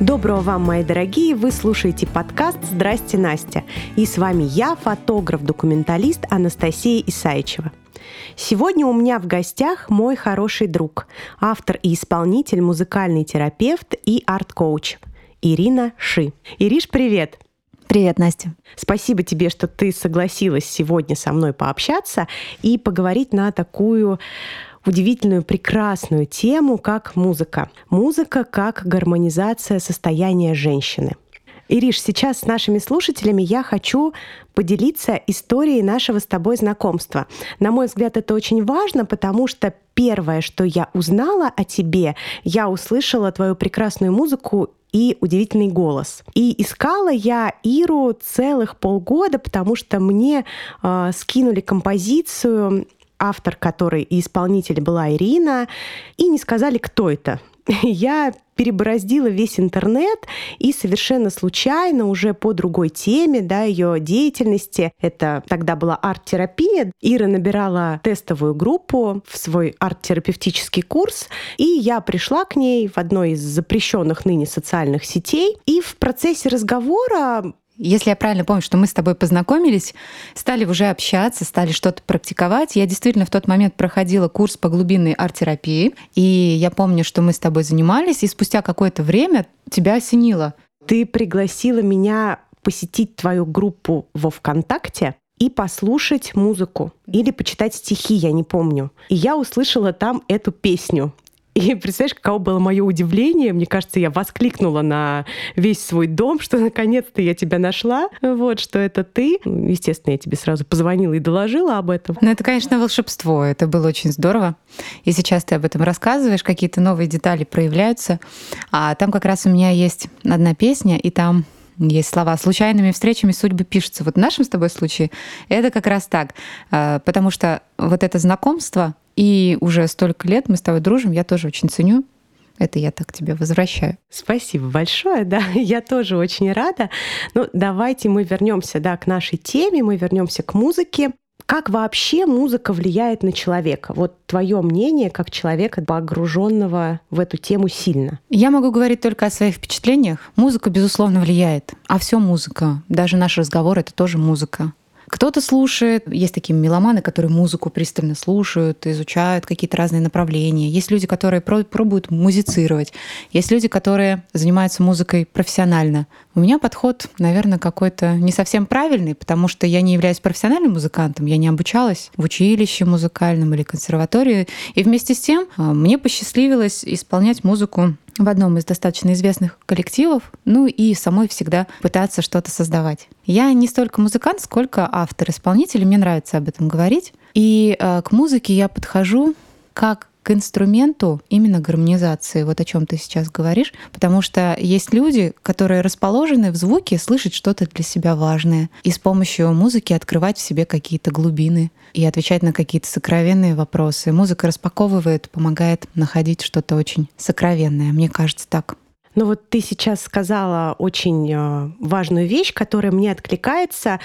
Доброго вам, мои дорогие! Вы слушаете подкаст «Здрасте, Настя». И с вами я, фотограф-документалист Анастасия Исаичева. Сегодня у меня в гостях мой хороший друг, автор и исполнитель, музыкальный терапевт и арт-коуч Ирина Ши. Ириш, привет! Привет, Настя. Спасибо тебе, что ты согласилась сегодня со мной пообщаться и поговорить на такую удивительную, прекрасную тему, как музыка. Музыка как гармонизация состояния женщины. Ириш, сейчас с нашими слушателями я хочу поделиться историей нашего с тобой знакомства. На мой взгляд, это очень важно, потому что первое, что я узнала о тебе, я услышала твою прекрасную музыку и удивительный голос. И искала я Иру целых полгода, потому что мне э, скинули композицию автор которой и исполнитель была Ирина, и не сказали, кто это. Я перебороздила весь интернет и совершенно случайно уже по другой теме, да, ее деятельности, это тогда была арт-терапия, Ира набирала тестовую группу в свой арт-терапевтический курс, и я пришла к ней в одной из запрещенных ныне социальных сетей, и в процессе разговора если я правильно помню, что мы с тобой познакомились, стали уже общаться, стали что-то практиковать. Я действительно в тот момент проходила курс по глубинной арт-терапии, и я помню, что мы с тобой занимались, и спустя какое-то время тебя осенило. Ты пригласила меня посетить твою группу во ВКонтакте и послушать музыку или почитать стихи, я не помню. И я услышала там эту песню. И представляешь, каково было мое удивление. Мне кажется, я воскликнула на весь свой дом, что наконец-то я тебя нашла, вот, что это ты. Естественно, я тебе сразу позвонила и доложила об этом. Ну, это, конечно, волшебство. Это было очень здорово. И сейчас ты об этом рассказываешь, какие-то новые детали проявляются. А там как раз у меня есть одна песня, и там есть слова «случайными встречами судьбы пишутся». Вот в нашем с тобой случае это как раз так. А, потому что вот это знакомство, и уже столько лет мы с тобой дружим, я тоже очень ценю. Это я так тебе возвращаю. Спасибо большое, да, я тоже очень рада. Ну, давайте мы вернемся, да, к нашей теме, мы вернемся к музыке. Как вообще музыка влияет на человека? Вот твое мнение как человека, погруженного в эту тему сильно. Я могу говорить только о своих впечатлениях. Музыка, безусловно, влияет. А все музыка. Даже наш разговор — это тоже музыка. Кто-то слушает, есть такие меломаны, которые музыку пристально слушают, изучают какие-то разные направления. Есть люди, которые пробуют музицировать. Есть люди, которые занимаются музыкой профессионально. У меня подход, наверное, какой-то не совсем правильный, потому что я не являюсь профессиональным музыкантом, я не обучалась в училище музыкальном или консерватории. И вместе с тем а, мне посчастливилось исполнять музыку в одном из достаточно известных коллективов, ну и самой всегда пытаться что-то создавать. Я не столько музыкант, сколько автор-исполнитель, мне нравится об этом говорить. И э, к музыке я подхожу как к инструменту именно гармонизации, вот о чем ты сейчас говоришь, потому что есть люди, которые расположены в звуке слышать что-то для себя важное и с помощью музыки открывать в себе какие-то глубины и отвечать на какие-то сокровенные вопросы. Музыка распаковывает, помогает находить что-то очень сокровенное. Мне кажется так. Но вот ты сейчас сказала очень э, важную вещь, которая мне откликается,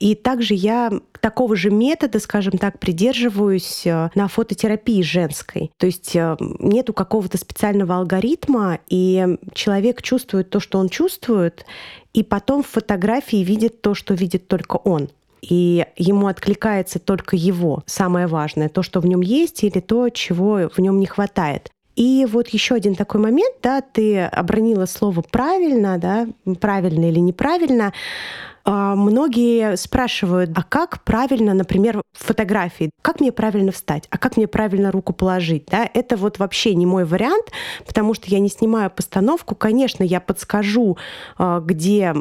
и также я такого же метода, скажем так, придерживаюсь э, на фототерапии женской. То есть э, нету какого-то специального алгоритма, и человек чувствует то, что он чувствует, и потом в фотографии видит то, что видит только он и ему откликается только его, самое важное, то, что в нем есть, или то, чего в нем не хватает. И вот еще один такой момент, да, ты обронила слово правильно, да, правильно или неправильно. А, многие спрашивают, а как правильно, например, в фотографии, как мне правильно встать, а как мне правильно руку положить, да, это вот вообще не мой вариант, потому что я не снимаю постановку, конечно, я подскажу, а, где,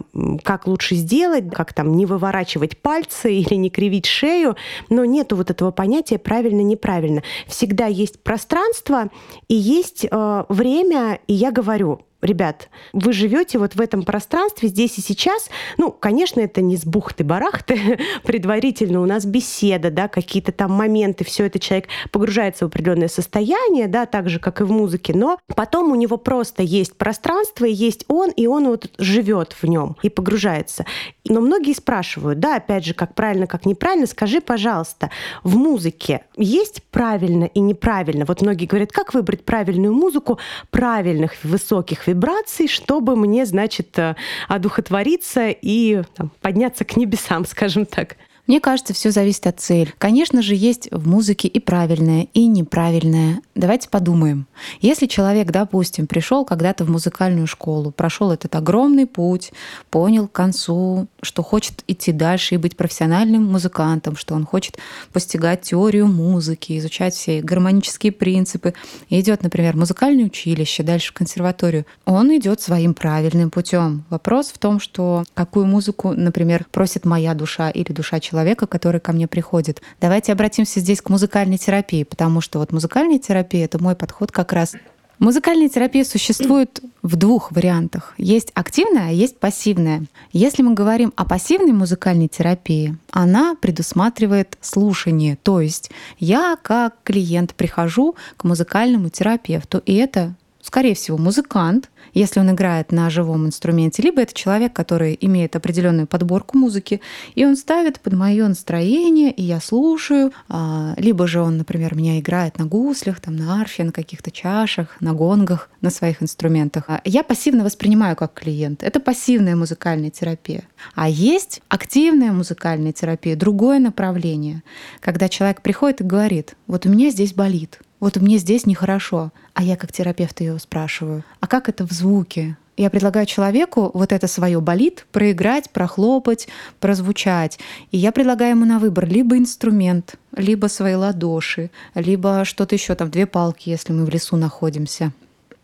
как лучше сделать, как там не выворачивать пальцы или не кривить шею, но нету вот этого понятия правильно-неправильно. Всегда есть пространство и есть а, время, и я говорю, ребят, вы живете вот в этом пространстве здесь и сейчас. Ну, конечно, это не с бухты-барахты, предварительно у нас беседа, да, какие-то там моменты, все это человек погружается в определенное состояние, да, так же, как и в музыке, но потом у него просто есть пространство, есть он, и он вот живет в нем и погружается. Но многие спрашивают, да, опять же, как правильно, как неправильно, скажи, пожалуйста, в музыке есть правильно и неправильно? Вот многие говорят, как выбрать правильную музыку правильных высоких вибраций, чтобы мне, значит, э, одухотвориться и там, подняться к небесам, скажем так. Мне кажется, все зависит от цели. Конечно же, есть в музыке и правильное, и неправильное. Давайте подумаем. Если человек, допустим, пришел когда-то в музыкальную школу, прошел этот огромный путь, понял к концу, что хочет идти дальше и быть профессиональным музыкантом, что он хочет постигать теорию музыки, изучать все гармонические принципы, и идет, например, в музыкальное училище, дальше в консерваторию, он идет своим правильным путем. Вопрос в том, что какую музыку, например, просит моя душа или душа человека, человека, который ко мне приходит. Давайте обратимся здесь к музыкальной терапии, потому что вот музыкальная терапия — это мой подход как раз Музыкальная терапия существует в двух вариантах. Есть активная, а есть пассивная. Если мы говорим о пассивной музыкальной терапии, она предусматривает слушание. То есть я как клиент прихожу к музыкальному терапевту, и это, скорее всего, музыкант, если он играет на живом инструменте, либо это человек, который имеет определенную подборку музыки, и он ставит под мое настроение, и я слушаю, а, либо же он, например, меня играет на гуслях, там, на арфе, на каких-то чашах, на гонгах, на своих инструментах. А я пассивно воспринимаю как клиент. Это пассивная музыкальная терапия. А есть активная музыкальная терапия, другое направление, когда человек приходит и говорит, вот у меня здесь болит, вот мне здесь нехорошо. А я как терапевт ее спрашиваю, а как это в звуке? Я предлагаю человеку вот это свое болит проиграть, прохлопать, прозвучать. И я предлагаю ему на выбор либо инструмент, либо свои ладоши, либо что-то еще там, две палки, если мы в лесу находимся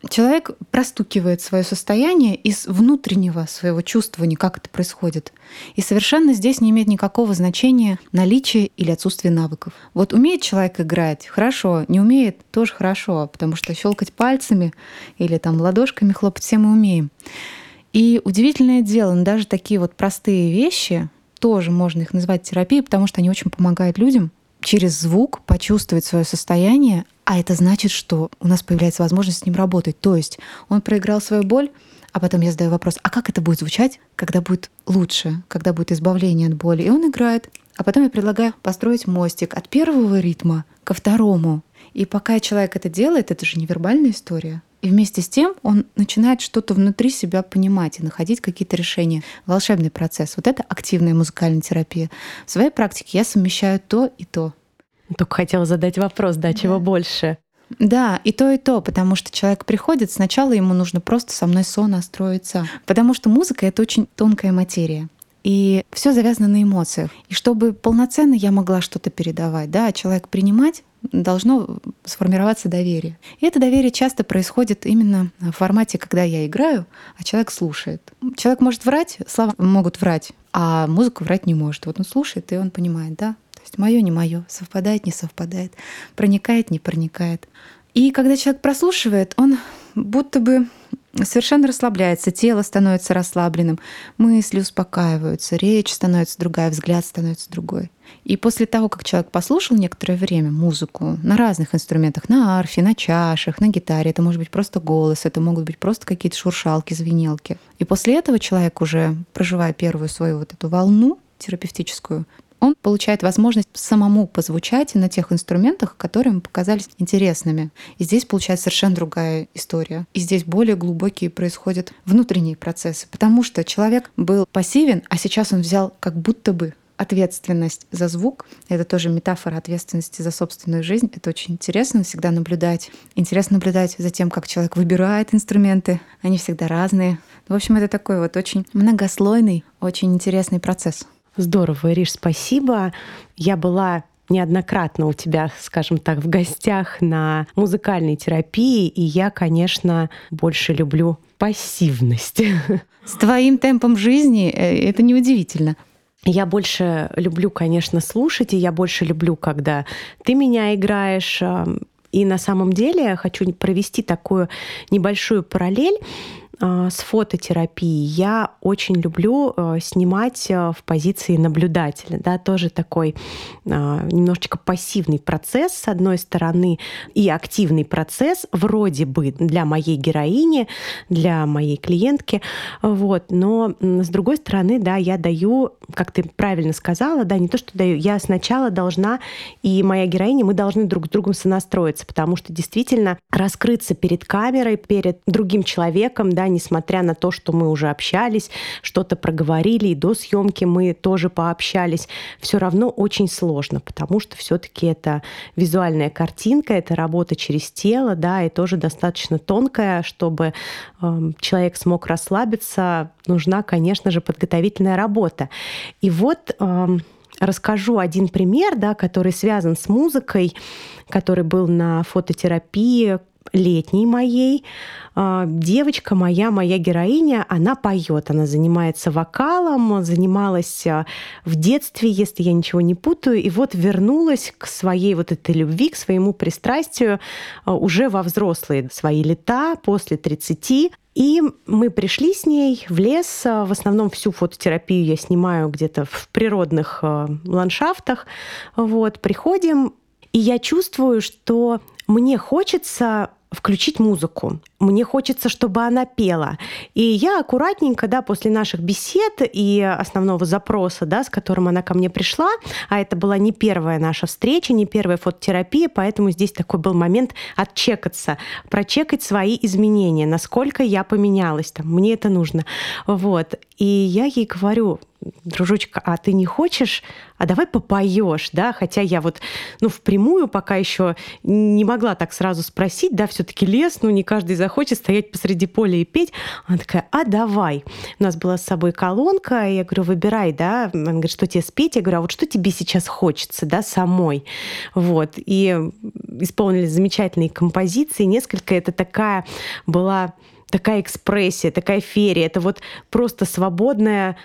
человек простукивает свое состояние из внутреннего своего чувствования, как это происходит. И совершенно здесь не имеет никакого значения наличие или отсутствие навыков. Вот умеет человек играть, хорошо, не умеет, тоже хорошо, потому что щелкать пальцами или там ладошками хлопать все мы умеем. И удивительное дело, но даже такие вот простые вещи, тоже можно их назвать терапией, потому что они очень помогают людям через звук почувствовать свое состояние, а это значит, что у нас появляется возможность с ним работать. То есть он проиграл свою боль, а потом я задаю вопрос, а как это будет звучать, когда будет лучше, когда будет избавление от боли? И он играет. А потом я предлагаю построить мостик от первого ритма ко второму. И пока человек это делает, это же невербальная история. И вместе с тем он начинает что-то внутри себя понимать и находить какие-то решения. Волшебный процесс. Вот это активная музыкальная терапия. В своей практике я совмещаю то и то. Только хотела задать вопрос, да, да. чего больше? Да, и то, и то, потому что человек приходит, сначала ему нужно просто со мной сонастроиться, потому что музыка — это очень тонкая материя. И все завязано на эмоциях. И чтобы полноценно я могла что-то передавать, да, человек принимать, должно сформироваться доверие. И это доверие часто происходит именно в формате, когда я играю, а человек слушает. Человек может врать, слова могут врать, а музыка врать не может. Вот он слушает, и он понимает, да, то есть мое не мое, совпадает, не совпадает, проникает, не проникает. И когда человек прослушивает, он будто бы совершенно расслабляется, тело становится расслабленным, мысли успокаиваются, речь становится другая, взгляд становится другой. И после того, как человек послушал некоторое время музыку на разных инструментах, на арфе, на чашах, на гитаре, это может быть просто голос, это могут быть просто какие-то шуршалки, звенелки. И после этого человек уже, проживая первую свою вот эту волну терапевтическую, он получает возможность самому позвучать на тех инструментах, которые ему показались интересными. И здесь получается совершенно другая история. И здесь более глубокие происходят внутренние процессы, потому что человек был пассивен, а сейчас он взял как будто бы ответственность за звук. Это тоже метафора ответственности за собственную жизнь. Это очень интересно всегда наблюдать. Интересно наблюдать за тем, как человек выбирает инструменты. Они всегда разные. В общем, это такой вот очень многослойный, очень интересный процесс. Здорово, Ириш, спасибо. Я была неоднократно у тебя, скажем так, в гостях на музыкальной терапии, и я, конечно, больше люблю пассивность. С твоим темпом жизни э, это неудивительно. Я больше люблю, конечно, слушать, и я больше люблю, когда ты меня играешь. И на самом деле я хочу провести такую небольшую параллель. А, с фототерапией. Я очень люблю э, снимать э, в позиции наблюдателя, да, тоже такой а, немножечко пассивный процесс с одной стороны и активный процесс вроде бы для моей героини, для моей клиентки, вот, но с другой стороны, да, я даю как ты правильно сказала, да, не то, что даю, я сначала должна, и моя героиня, мы должны друг с другом сонастроиться, потому что действительно раскрыться перед камерой, перед другим человеком, да, несмотря на то, что мы уже общались, что-то проговорили, и до съемки мы тоже пообщались, все равно очень сложно, потому что все-таки это визуальная картинка, это работа через тело, да, и тоже достаточно тонкая, чтобы э, человек смог расслабиться, нужна, конечно же, подготовительная работа. И вот э, расскажу один пример, да, который связан с музыкой, который был на фототерапии летней моей. А, девочка моя, моя героиня, она поет, она занимается вокалом, занималась а, в детстве, если я ничего не путаю, и вот вернулась к своей вот этой любви, к своему пристрастию а, уже во взрослые свои лета, после 30. И мы пришли с ней в лес. В основном всю фототерапию я снимаю где-то в природных ландшафтах. Вот, приходим, и я чувствую, что мне хочется включить музыку. Мне хочется, чтобы она пела. И я аккуратненько, да, после наших бесед и основного запроса, да, с которым она ко мне пришла, а это была не первая наша встреча, не первая фототерапия, поэтому здесь такой был момент отчекаться, прочекать свои изменения, насколько я поменялась, там, мне это нужно. Вот. И я ей говорю, дружочка, а ты не хочешь, а давай попоешь, да, хотя я вот, ну, впрямую пока еще не могла так сразу спросить, да, все-таки лес, ну, не каждый захочет стоять посреди поля и петь. Она такая, а давай. У нас была с собой колонка, я говорю, выбирай, да, она говорит, что тебе спеть? Я говорю, а вот что тебе сейчас хочется, да, самой? Вот, и исполнили замечательные композиции, несколько, это такая была такая экспрессия, такая ферия. Это вот просто свободная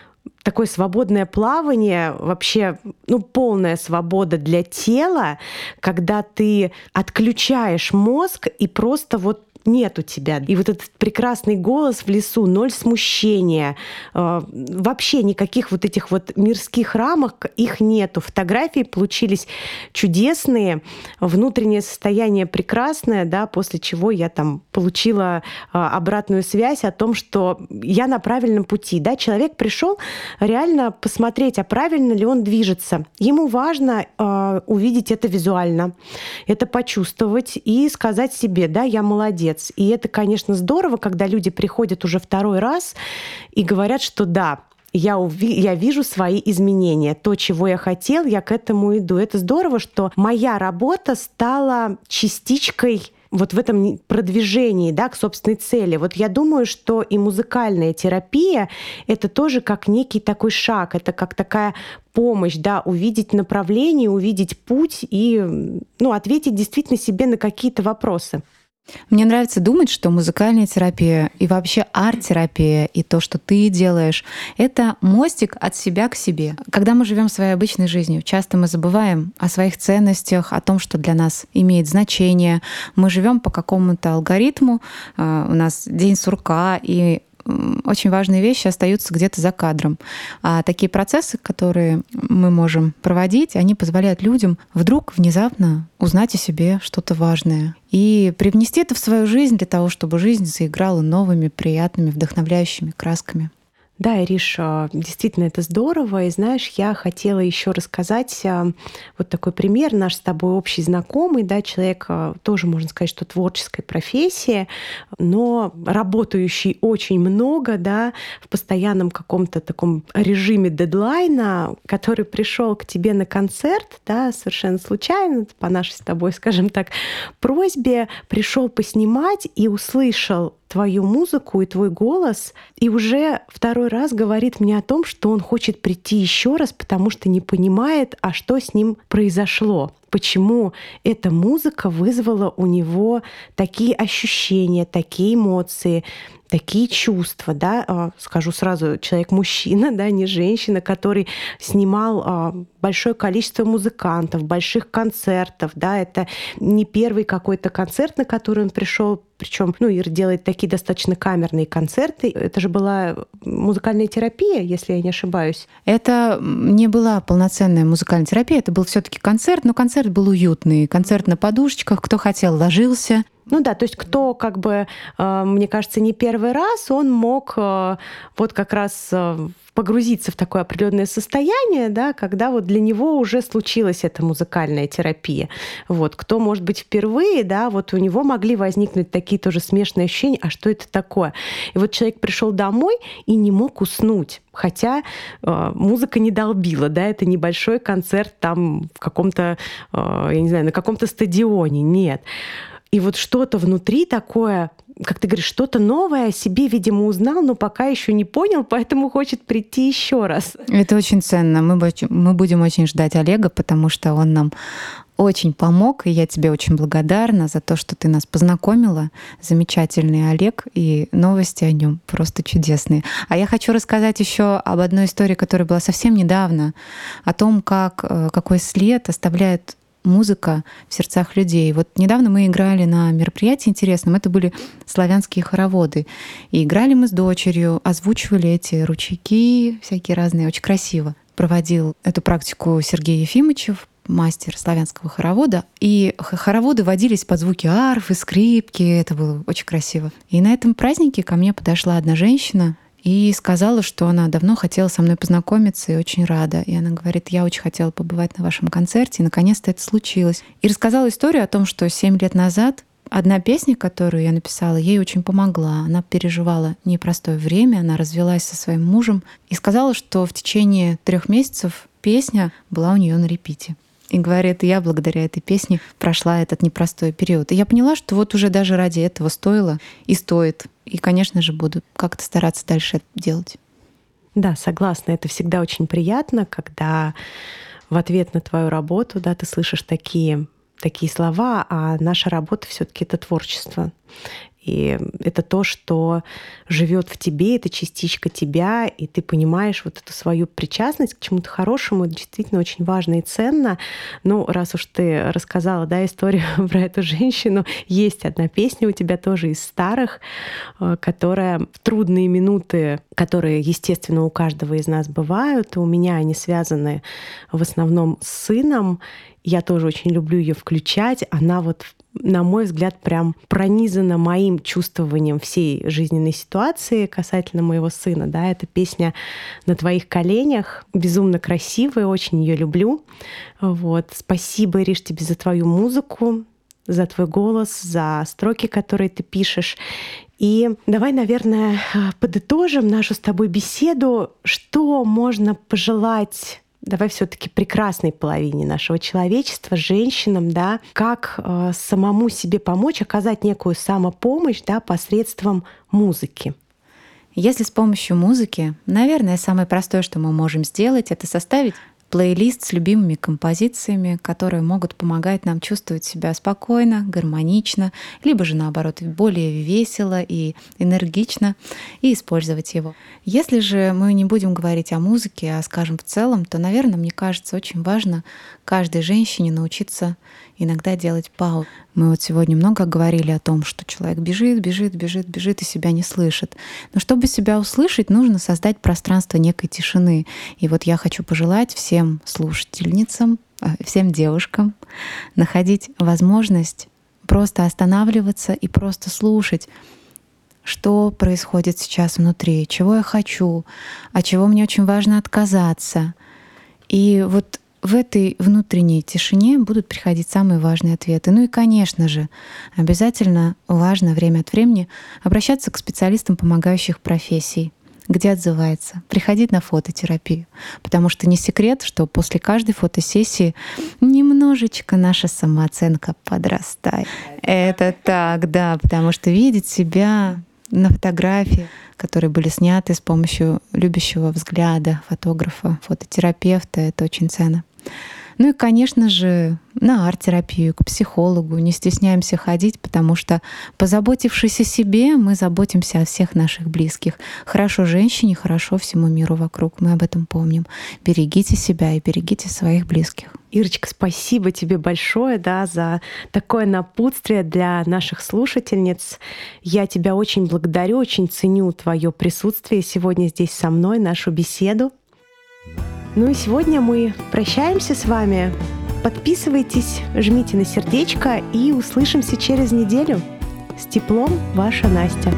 такое свободное плавание, вообще, ну, полная свобода для тела, когда ты отключаешь мозг и просто вот нет у тебя. И вот этот прекрасный голос в лесу, ноль смущения, э, вообще никаких вот этих вот мирских рамок, их нету. Фотографии получились чудесные, внутреннее состояние прекрасное, да, после чего я там получила э, обратную связь о том, что я на правильном пути. Да, человек пришел реально посмотреть, а правильно ли он движется. Ему важно э, увидеть это визуально, это почувствовать и сказать себе, да, я молодец молодец. И это, конечно, здорово, когда люди приходят уже второй раз и говорят, что да, я, уви- я вижу свои изменения. То, чего я хотел, я к этому иду. Это здорово, что моя работа стала частичкой вот в этом продвижении да, к собственной цели. Вот я думаю, что и музыкальная терапия — это тоже как некий такой шаг, это как такая помощь, да, увидеть направление, увидеть путь и ну, ответить действительно себе на какие-то вопросы. Мне нравится думать, что музыкальная терапия и вообще арт-терапия и то, что ты делаешь, это мостик от себя к себе. Когда мы живем своей обычной жизнью, часто мы забываем о своих ценностях, о том, что для нас имеет значение. Мы живем по какому-то алгоритму, а, у нас день сурка, и очень важные вещи остаются где-то за кадром. А такие процессы, которые мы можем проводить, они позволяют людям вдруг внезапно узнать о себе что-то важное и привнести это в свою жизнь для того, чтобы жизнь заиграла новыми, приятными, вдохновляющими красками. Да, Ириш, действительно это здорово. И знаешь, я хотела еще рассказать а, вот такой пример. Наш с тобой общий знакомый, да, человек а, тоже, можно сказать, что творческой профессии, но работающий очень много, да, в постоянном каком-то таком режиме дедлайна, который пришел к тебе на концерт, да, совершенно случайно, по нашей с тобой, скажем так, просьбе, пришел поснимать и услышал твою музыку и твой голос, и уже второй раз говорит мне о том, что он хочет прийти еще раз, потому что не понимает, а что с ним произошло почему эта музыка вызвала у него такие ощущения, такие эмоции, такие чувства, да, а, скажу сразу, человек-мужчина, да, не женщина, который снимал а, большое количество музыкантов, больших концертов, да, это не первый какой-то концерт, на который он пришел, причем, ну, Ир делает такие достаточно камерные концерты. Это же была музыкальная терапия, если я не ошибаюсь. Это не была полноценная музыкальная терапия, это был все-таки концерт, но концерт был уютный. Концерт на подушечках, кто хотел, ложился. Ну да, то есть кто как бы, э, мне кажется, не первый раз, он мог э, вот как раз э, погрузиться в такое определенное состояние, да, когда вот для него уже случилась эта музыкальная терапия. Вот, кто, может быть, впервые, да, вот у него могли возникнуть такие тоже смешные ощущения, а что это такое? И вот человек пришел домой и не мог уснуть, хотя э, музыка не долбила, да, это небольшой концерт там в каком-то, э, я не знаю, на каком-то стадионе, нет. И вот что-то внутри такое, как ты говоришь, что-то новое о себе, видимо, узнал, но пока еще не понял, поэтому хочет прийти еще раз. Это очень ценно. Мы, мы будем очень ждать Олега, потому что он нам очень помог, и я тебе очень благодарна за то, что ты нас познакомила. Замечательный Олег, и новости о нем просто чудесные. А я хочу рассказать еще об одной истории, которая была совсем недавно, о том, как, э, какой след оставляет музыка в сердцах людей. Вот недавно мы играли на мероприятии интересном, это были славянские хороводы. И играли мы с дочерью, озвучивали эти ручейки всякие разные, очень красиво. Проводил эту практику Сергей Ефимовичев, мастер славянского хоровода. И хороводы водились под звуки арфы, скрипки. Это было очень красиво. И на этом празднике ко мне подошла одна женщина, и сказала, что она давно хотела со мной познакомиться и очень рада. И она говорит, я очень хотела побывать на вашем концерте, и наконец-то это случилось. И рассказала историю о том, что семь лет назад Одна песня, которую я написала, ей очень помогла. Она переживала непростое время, она развелась со своим мужем и сказала, что в течение трех месяцев песня была у нее на репите. И говорит, я благодаря этой песне прошла этот непростой период. И я поняла, что вот уже даже ради этого стоило и стоит и, конечно же, буду как-то стараться дальше это делать. Да, согласна. Это всегда очень приятно, когда в ответ на твою работу, да, ты слышишь такие такие слова, а наша работа все-таки это творчество. И это то, что живет в тебе, это частичка тебя, и ты понимаешь вот эту свою причастность к чему-то хорошему, это действительно очень важно и ценно. Ну, раз уж ты рассказала, да, историю про эту женщину, есть одна песня у тебя тоже из старых, э, которая в трудные минуты, которые, естественно, у каждого из нас бывают, у меня они связаны в основном с сыном, я тоже очень люблю ее включать. Она вот на мой взгляд, прям пронизана моим чувствованием всей жизненной ситуации касательно моего сына. Да, эта песня «На твоих коленях» безумно красивая, очень ее люблю. Вот. Спасибо, Ириш, тебе за твою музыку, за твой голос, за строки, которые ты пишешь. И давай, наверное, подытожим нашу с тобой беседу. Что можно пожелать давай все-таки прекрасной половине нашего человечества, женщинам, да, как э, самому себе помочь, оказать некую самопомощь, да, посредством музыки. Если с помощью музыки, наверное, самое простое, что мы можем сделать, это составить плейлист с любимыми композициями, которые могут помогать нам чувствовать себя спокойно, гармонично, либо же наоборот более весело и энергично, и использовать его. Если же мы не будем говорить о музыке, а скажем в целом, то, наверное, мне кажется, очень важно каждой женщине научиться иногда делать паузу. Мы вот сегодня много говорили о том, что человек бежит, бежит, бежит, бежит и себя не слышит. Но чтобы себя услышать, нужно создать пространство некой тишины. И вот я хочу пожелать всем слушательницам, э, всем девушкам находить возможность просто останавливаться и просто слушать что происходит сейчас внутри, чего я хочу, от чего мне очень важно отказаться. И вот в этой внутренней тишине будут приходить самые важные ответы. Ну и, конечно же, обязательно важно время от времени обращаться к специалистам помогающих профессий, где отзывается, приходить на фототерапию. Потому что не секрет, что после каждой фотосессии немножечко наша самооценка подрастает. Это так, да, потому что видеть себя на фотографии, которые были сняты с помощью любящего взгляда фотографа, фототерапевта. Это очень ценно. Ну и, конечно же, на арт-терапию, к психологу. Не стесняемся ходить, потому что, позаботившись о себе, мы заботимся о всех наших близких. Хорошо женщине, хорошо всему миру вокруг. Мы об этом помним. Берегите себя и берегите своих близких. Ирочка, спасибо тебе большое да, за такое напутствие для наших слушательниц. Я тебя очень благодарю, очень ценю твое присутствие сегодня здесь со мной, нашу беседу. Ну и сегодня мы прощаемся с вами. Подписывайтесь, жмите на сердечко и услышимся через неделю. С теплом, ваша Настя.